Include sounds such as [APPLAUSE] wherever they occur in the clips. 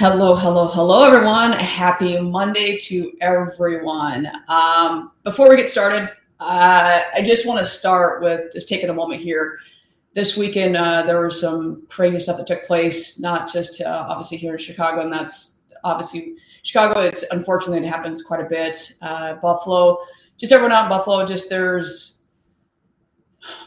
Hello, hello, hello, everyone. Happy Monday to everyone. Um, before we get started, uh, I just want to start with just taking a moment here. This weekend, uh, there was some crazy stuff that took place, not just uh, obviously here in Chicago, and that's obviously Chicago. It's unfortunately it happens quite a bit. Uh, Buffalo, just everyone out in Buffalo, just there's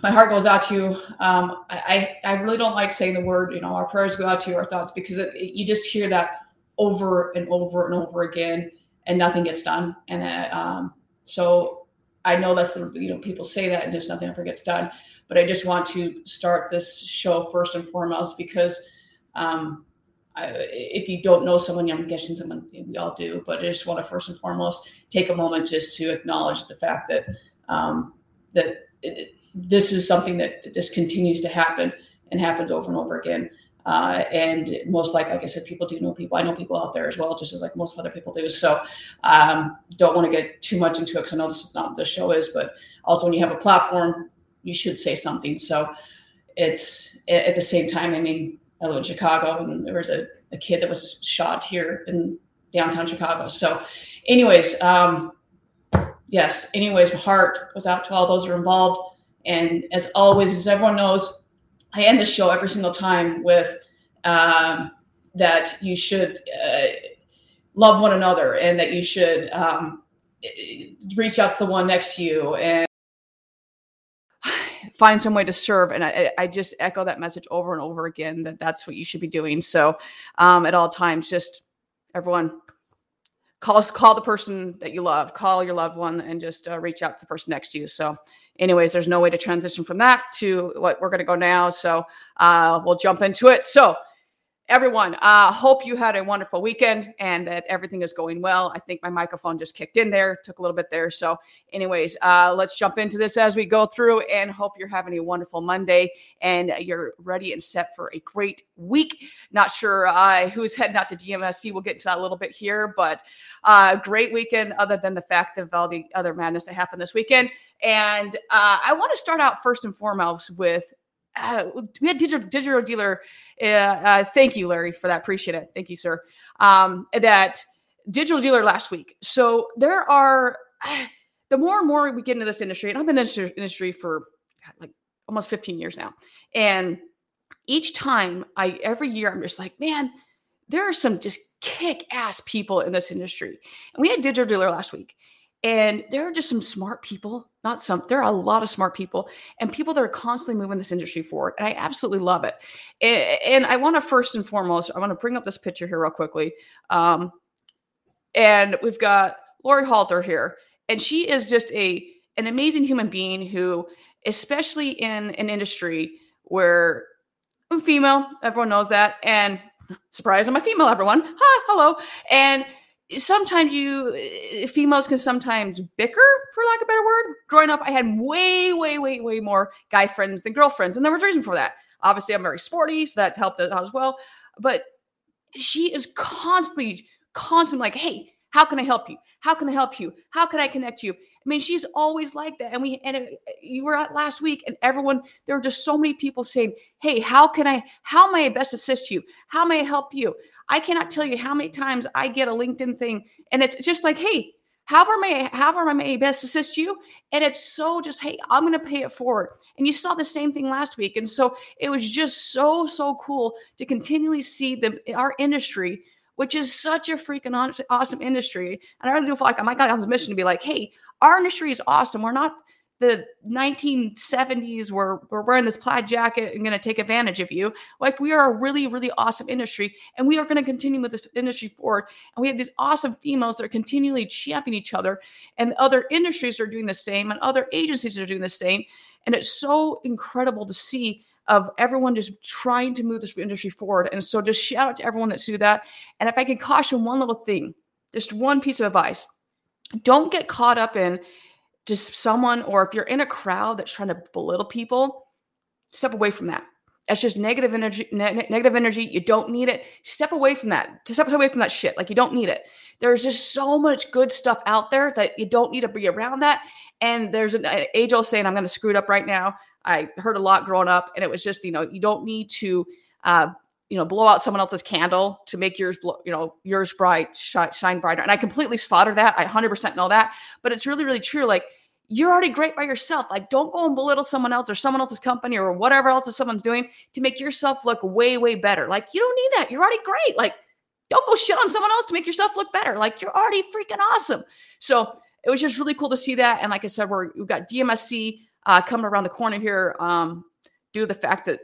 my heart goes out to you. Um, I, I really don't like saying the word, you know, our prayers go out to you, our thoughts, because it, it, you just hear that over and over and over again, and nothing gets done. And uh, um, so I know that's the, you know, people say that and just nothing ever gets done. But I just want to start this show first and foremost because um, I, if you don't know someone, I'm guessing someone we all do, but I just want to first and foremost take a moment just to acknowledge the fact that um, that. It, this is something that just continues to happen and happens over and over again. Uh, and most like, like I said, people do know people. I know people out there as well, just as like most other people do. So um, don't want to get too much into it because I know this is not what the show is, but also when you have a platform, you should say something. So it's at the same time. I mean, I live in Chicago, and there was a, a kid that was shot here in downtown Chicago. So, anyways, um, yes. Anyways, my heart goes out to all those who are involved and as always, as everyone knows, I end the show every single time with um, that you should uh, love one another and that you should um, reach out to the one next to you and [SIGHS] find some way to serve. And I, I, just echo that message over and over again that that's what you should be doing. So um, at all times, just everyone call call the person that you love, call your loved one, and just uh, reach out to the person next to you. So anyways, there's no way to transition from that to what we're going to go now. So uh, we'll jump into it. So everyone, uh, hope you had a wonderful weekend and that everything is going well. I think my microphone just kicked in there, took a little bit there. So, anyways, uh, let's jump into this as we go through and hope you're having a wonderful Monday and you're ready and set for a great week. Not sure uh, who's heading out to DMSC. We'll get into that a little bit here, but uh, great weekend, other than the fact of all the other madness that happened this weekend. And uh, I want to start out first and foremost with uh, we had digital, digital dealer. Uh, uh, thank you, Larry, for that. Appreciate it. Thank you, sir. Um, that digital dealer last week. So there are [SIGHS] the more and more we get into this industry, and I've been in this industry for like almost 15 years now, and each time I every year I'm just like, man, there are some just kick ass people in this industry. And we had digital dealer last week, and there are just some smart people, not some, there are a lot of smart people and people that are constantly moving this industry forward. And I absolutely love it. And, I want to first and foremost, I want to bring up this picture here real quickly. Um, and we've got Laurie Halter here. And she is just a an amazing human being who, especially in an industry where I'm female, everyone knows that. And surprise, I'm a female, everyone. [LAUGHS] Hi, hello. And sometimes you eh, females can sometimes bicker for lack of a better word. Growing up i had way way way way more guy friends than girlfriends and there was reason for that. Obviously i'm very sporty so that helped out as well but she is constantly constantly like hey how can i help you? How can i help you? How can i connect you i mean she's always like that and we and it, you were at last week and everyone there were just so many people saying hey how can i how may i best assist you how may i help you I cannot tell you how many times I get a LinkedIn thing and it's just like, hey, however may however I may best assist you. And it's so just, hey, I'm gonna pay it forward. And you saw the same thing last week. And so it was just so, so cool to continually see the our industry, which is such a freaking awesome industry. And I really do feel like oh God, I was mission to be like, hey, our industry is awesome. We're not the 1970s we're, we're wearing this plaid jacket and going to take advantage of you. Like we are a really really awesome industry and we are going to continue with this industry forward. And we have these awesome females that are continually championing each other and other industries are doing the same and other agencies are doing the same. And it's so incredible to see of everyone just trying to move this industry forward. And so just shout out to everyone that's do that. And if i can caution one little thing just one piece of advice don't get caught up in just someone, or if you're in a crowd that's trying to belittle people, step away from that. That's just negative energy. Ne- negative energy. You don't need it. Step away from that. To step away from that shit. Like you don't need it. There's just so much good stuff out there that you don't need to be around that. And there's an age old saying, "I'm going to screw it up right now." I heard a lot growing up, and it was just, you know, you don't need to uh, you know, blow out someone else's candle to make yours, blow, you know, yours bright, shine, brighter. And I completely slaughter that. I 100% know that, but it's really, really true. Like you're already great by yourself. Like don't go and belittle someone else or someone else's company or whatever else that someone's doing to make yourself look way, way better. Like you don't need that. You're already great. Like don't go shit on someone else to make yourself look better. Like you're already freaking awesome. So it was just really cool to see that. And like I said, we're, we've got DMSC uh, coming around the corner here um, due to the fact that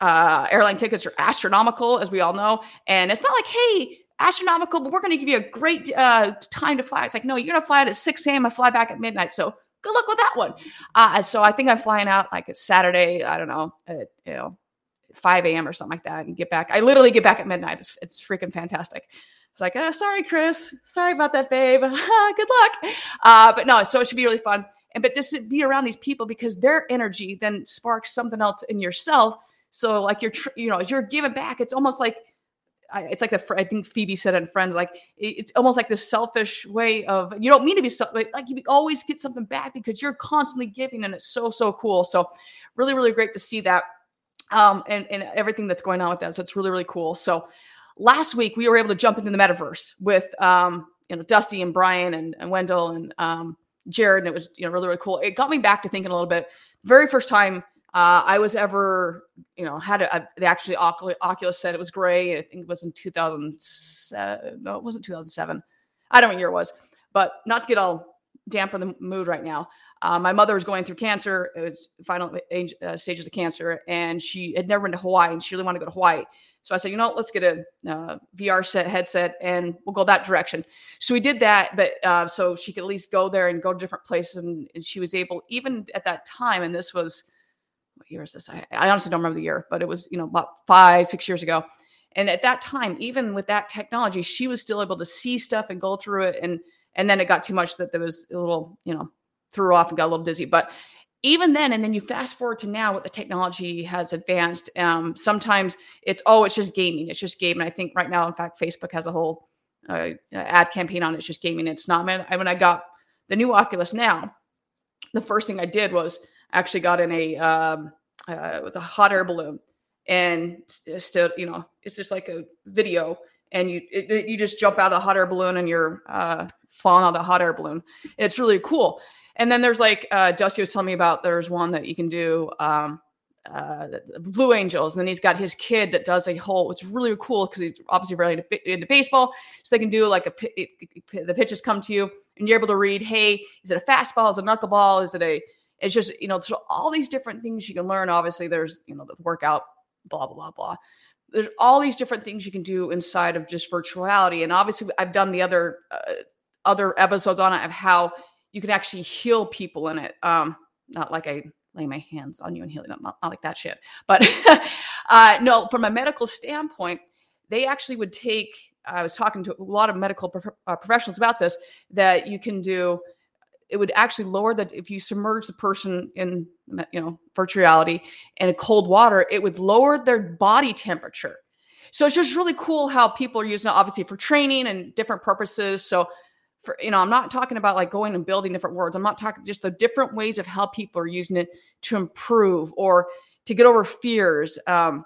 uh, airline tickets are astronomical, as we all know. And it's not like, hey, astronomical, but we're going to give you a great uh, time to fly. It's like, no, you're going to fly out at 6 a.m. I fly back at midnight. So good luck with that one. Uh, so I think I'm flying out like a Saturday, I don't know, at, you know, 5 a.m. or something like that and get back. I literally get back at midnight. It's, it's freaking fantastic. It's like, oh, sorry, Chris. Sorry about that, babe. [LAUGHS] Good luck. Uh, but no, so it should be really fun. And but just be around these people because their energy then sparks something else in yourself so like you're, tr- you know, as you're giving back, it's almost like it's like the I think Phoebe said in Friends, like it's almost like this selfish way of you don't mean to be so like you always get something back because you're constantly giving, and it's so so cool. So really really great to see that, um, and and everything that's going on with that. So it's really really cool. So last week we were able to jump into the metaverse with um, you know Dusty and Brian and, and Wendell and um, Jarrod, and it was you know really really cool. It got me back to thinking a little bit. Very first time uh, I was ever, you know, had a, a they actually Oculus, said it was gray. I think it was in 2007. No, it wasn't 2007. I don't know what year it was, but not to get all damp damper the mood right now. Uh, my mother was going through cancer. It was final age, uh, stages of cancer, and she had never been to Hawaii, and she really wanted to go to Hawaii. So I said, you know, let's get a uh, VR set headset, and we'll go that direction. So we did that, but uh, so she could at least go there and go to different places, and, and she was able, even at that time, and this was what year is this? I, I honestly don't remember the year, but it was, you know, about five, six years ago. And at that time, even with that technology, she was still able to see stuff and go through it. And and then it got too much that there was a little, you know, threw off and got a little dizzy. But even then, and then you fast forward to now, what the technology has advanced. Um, sometimes it's oh, it's just gaming. It's just gaming. I think right now, in fact, Facebook has a whole uh, ad campaign on it. It's just gaming. It's not. Man, when I got the new Oculus now, the first thing I did was actually got in a um, uh, it was a hot air balloon, and still, you know, it's just like a video, and you it, it, you just jump out of the hot air balloon and you're uh, falling out of the hot air balloon. It's really cool. And then there's like uh, Dusty was telling me about. There's one that you can do. Um, uh, Blue Angels, and then he's got his kid that does a whole. It's really cool because he's obviously really into, into, baseball, so they can do like a the pitches come to you, and you're able to read. Hey, is it a fastball? Is it a knuckleball? Is it a it's just, you know, so all these different things you can learn. Obviously, there's, you know, the workout, blah, blah, blah, blah. There's all these different things you can do inside of just virtuality. And obviously, I've done the other uh, other episodes on it of how you can actually heal people in it. Um, not like I lay my hands on you and heal you, not, not like that shit. But [LAUGHS] uh, no, from a medical standpoint, they actually would take. I was talking to a lot of medical prof- uh, professionals about this. That you can do it would actually lower that if you submerge the person in you know virtual reality in cold water it would lower their body temperature. So it's just really cool how people are using it obviously for training and different purposes. So for you know i'm not talking about like going and building different words i'm not talking just the different ways of how people are using it to improve or to get over fears. Um,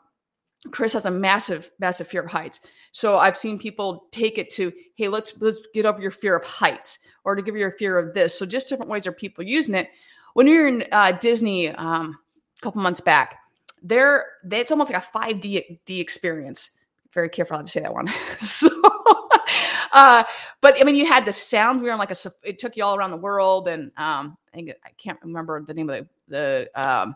Chris has a massive, massive fear of heights. So I've seen people take it to, hey, let's let's get over your fear of heights or to give you a fear of this. So just different ways of people using it. When you're in uh, Disney um, a couple months back, there it's almost like a 5D D experience. Very careful how to say that one. [LAUGHS] so, [LAUGHS] uh, but I mean, you had the sounds. We were on like a. It took you all around the world, and um, I, I can't remember the name of the the um,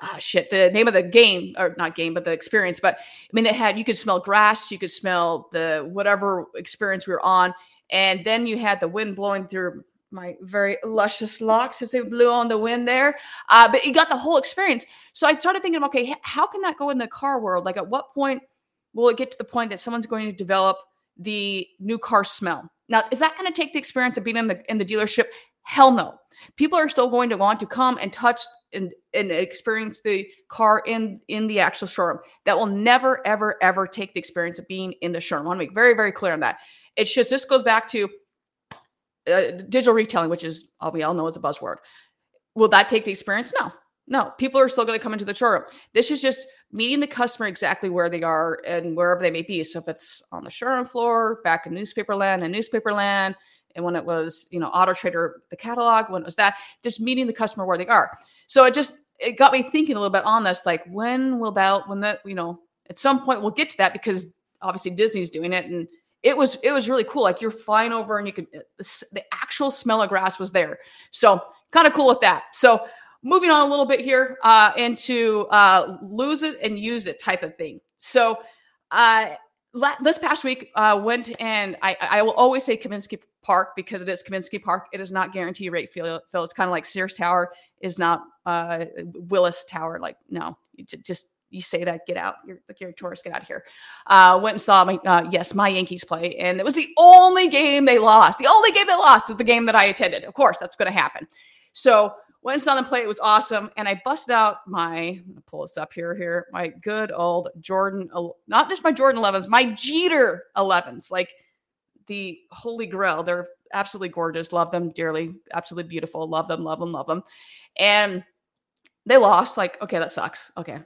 ah, shit, the name of the game or not game, but the experience. But I mean, they had you could smell grass, you could smell the whatever experience we were on, and then you had the wind blowing through my very luscious locks as they blew on the wind there. Uh, but you got the whole experience. So I started thinking, okay, how can that go in the car world? Like, at what point will it get to the point that someone's going to develop the new car smell? Now, is that going to take the experience of being in the in the dealership? Hell no. People are still going to want to come and touch and, and experience the car in in the actual showroom. That will never, ever, ever take the experience of being in the showroom. I want to make very, very clear on that. It's just this goes back to uh, digital retailing, which is all we all know is a buzzword. Will that take the experience? No, No, people are still going to come into the showroom. This is just meeting the customer exactly where they are and wherever they may be. So if it's on the showroom floor, back in newspaper land and newspaper land, and when it was, you know, Auto Trader, the catalog, when it was that, just meeting the customer where they are. So it just it got me thinking a little bit on this, like when will that, when that, you know, at some point we'll get to that because obviously Disney's doing it and it was it was really cool. Like you're flying over and you could the, the actual smell of grass was there. So kind of cool with that. So moving on a little bit here uh, into uh, lose it and use it type of thing. So uh, la- this past week uh, went and I, I will always say Comiskey Park because it is Comiskey Park. It is not guaranteed rate fill. fill. It's kind of like Sears Tower is not uh, Willis Tower. Like no, you just you say that, get out. You're like you're a tourist, get out of here. Uh, went and saw my uh, yes, my Yankees play, and it was the only game they lost. The only game they lost was the game that I attended. Of course, that's going to happen. So went and saw them play. It was awesome, and I busted out my. Pull this up here. Here, my good old Jordan, not just my Jordan 11s, my Jeter 11s, like the Holy Grail. They're absolutely gorgeous. Love them dearly. Absolutely beautiful. Love them. Love them. Love them. And they lost. Like, okay, that sucks. Okay,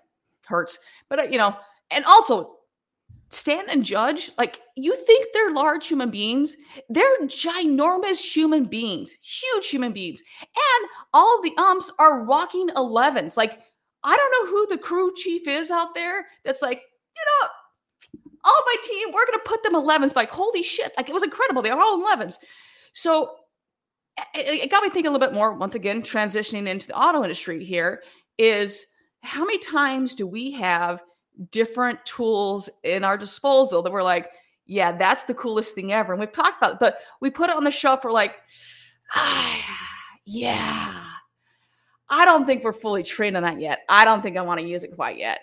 hurts. But, uh, you know, and also stand and judge. Like, you think they're large human beings? They're ginormous human beings, huge human beings. And all the umps are rocking 11s. Like, I don't know who the crew chief is out there that's like, you know, all my team, we're going to put them 11s. Like, holy shit. Like, it was incredible. They are all 11s. So it, it got me thinking a little bit more, once again, transitioning into the auto industry here is how many times do we have different tools in our disposal that we're like, yeah, that's the coolest thing ever. And we've talked about it, but we put it on the shelf. We're like, ah, [SIGHS] yeah, I don't think we're fully trained on that yet. I don't think I want to use it quite yet.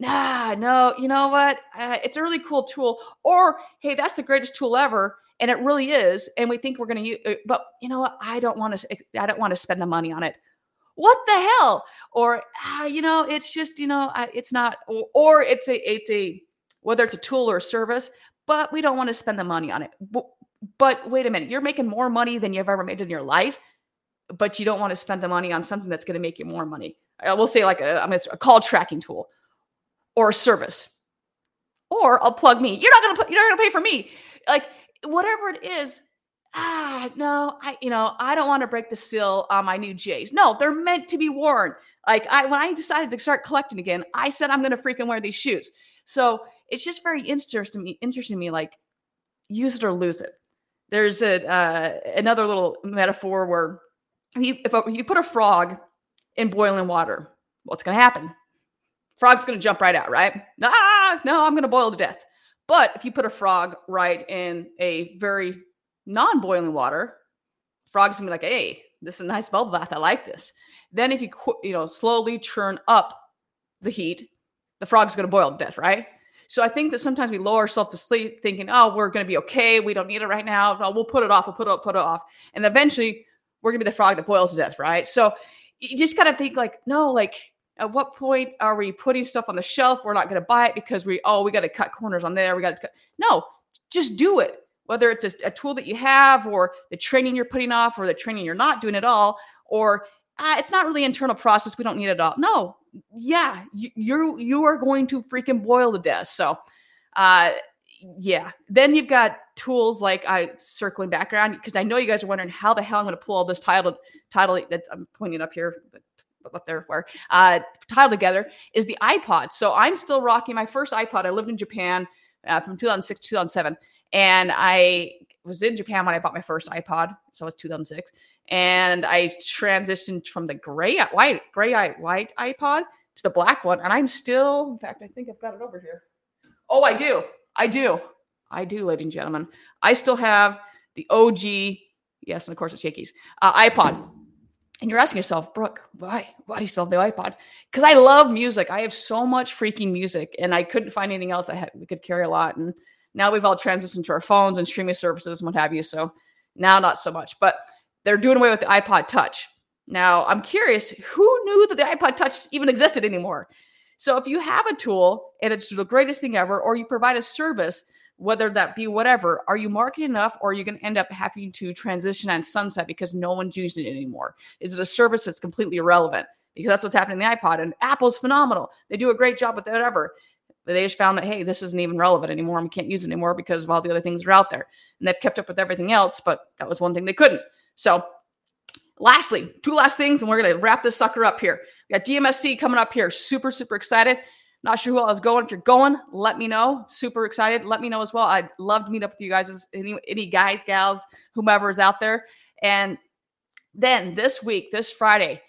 Nah, no, you know what? Uh, it's a really cool tool. Or, hey, that's the greatest tool ever. And it really is. And we think we're going to use, uh, but you know what? I don't want to, I don't want to spend the money on it what the hell? Or ah, you know it's just you know it's not or, or, it's a it's a whether it's a tool or a service but we don't want to spend the money on it. But, but wait a minute you're making more money than you've ever made in your life but you don't want to spend the money on something that's going to make you more money. I will say like a, I a call tracking tool or a service. Or i'll plug me. You're not going to put you're not going to pay for me. Like whatever it is ah, no, I, you know, I don't want to break the seal on my new J's. No, they're meant to be worn. Like I, when I decided to start collecting again, I said I'm going to freaking wear these shoes. So it's just very interesting to me. Interesting to me, like use it or lose it. There's a uh, another little metaphor where if you, if, a, if you put a frog in boiling water, what's going to happen? Frog's going to jump right out, right? Ah, no, I'm going to boil to death. But if you put a frog right in a very non-boiling water, frogs gonna be like, "Hey, this is a nice bubble bath. I like this." Then if you you know slowly churn up the heat, the frog's gonna boil to death, right? So I think that sometimes we lower ourselves to sleep, thinking, "Oh, we're gonna be okay. We don't need it right now. No, we'll put it off. We'll put it up, put it off," and eventually we're gonna be the frog that boils to death, right? So you just gotta think like, no, like at what point are we putting stuff on the shelf? We're not going to buy it because we, oh, we got to cut corners on there. We got to cut. No, just do it whether it's a, a, tool that you have or the training you're putting off or the training you're not doing at all or uh, it's not really internal process we don't need it at all. No yeah you, you're you are going to freaking boil to death. So uh yeah then you've got tools like i circling background because i know you guys are wondering how the hell i'm going to pull all this title title that i'm pointing up here up there where uh title together is the ipod. So i'm still rocking my first ipod. I lived in japan uh, from 2006 to 2007 and I was in Japan when I bought my first iPod. So it was 2006. And I transitioned from the gray, white, gray, white iPod to the black one. And I'm still, in fact, I think I've got it over here. Oh, I do. I do. I do, ladies and gentlemen. I still have the OG, yes, and of course it's Yankees, uh, iPod. And you're asking yourself, Brooke, why? Why do you still have the iPod? Because I love music. I have so much freaking music, and I couldn't find anything else that had, we could carry a lot. And now we've all transitioned to our phones and streaming services and what have you. So now not so much, but they're doing away with the iPod Touch. Now I'm curious who knew that the iPod Touch even existed anymore? So if you have a tool and it's the greatest thing ever, or you provide a service, whether that be whatever, are you marketing enough or are you going to end up having to transition and sunset because no one's using it anymore? Is it a service that's completely irrelevant? because that's what's happening in the iPod. And Apple's phenomenal. They do a great job with whatever. But they just found that, hey, this isn't even relevant anymore. And we can't use it anymore because of all the other things that are out there. And they've kept up with everything else, but that was one thing they couldn't. So, lastly, two last things, and we're going to wrap this sucker up here. We got DMSC coming up here. Super, super excited. Not sure who else is going. If you're going, let me know. Super excited. Let me know as well. I'd love to meet up with you guys, any, any guys, gals, whomever is out there. And then this week, this Friday,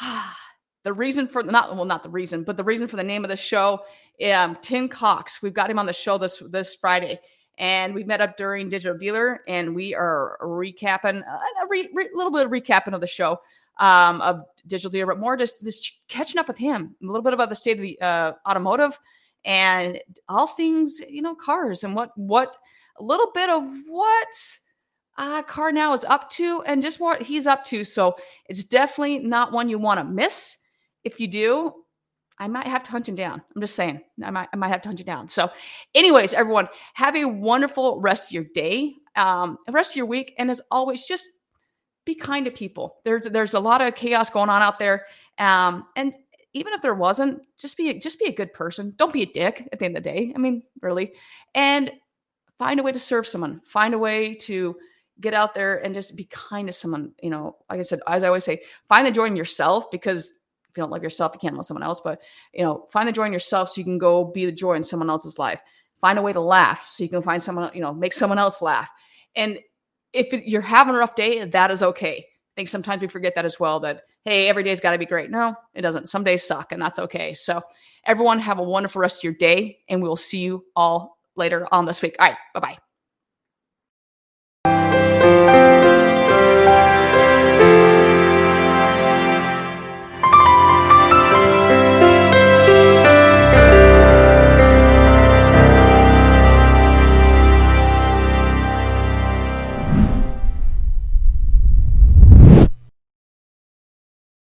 [SIGHS] the reason for not well, not the reason, but the reason for the name of the show, um, Tim Cox. We've got him on the show this this Friday, and we met up during Digital Dealer, and we are recapping uh, a re, re, little bit of recapping of the show um, of Digital Dealer, but more just just catching up with him, a little bit about the state of the uh, automotive and all things you know cars and what what a little bit of what uh, CarNow is up to and just what he's up to. So it's definitely not one you want to miss. If you do, I might have to hunt him down. I'm just saying, I might, I might have to hunt you down. So, anyways, everyone, have a wonderful rest of your day, um, rest of your week, and as always, just be kind to people. There's there's a lot of chaos going on out there, um, and even if there wasn't, just be just be a good person. Don't be a dick at the end of the day. I mean, really, and find a way to serve someone. Find a way to get out there and just be kind to someone. You know, like I said, as I always say, find the joy in yourself because if you don't love yourself, you can't love someone else. But you know, find the joy in yourself so you can go be the joy in someone else's life. Find a way to laugh so you can find someone, you know, make someone else laugh. And if you're having a rough day, that is okay. I think sometimes we forget that as well. That hey, every day's got to be great. No, it doesn't. Some days suck, and that's okay. So everyone have a wonderful rest of your day, and we will see you all later on this week. All right, bye bye.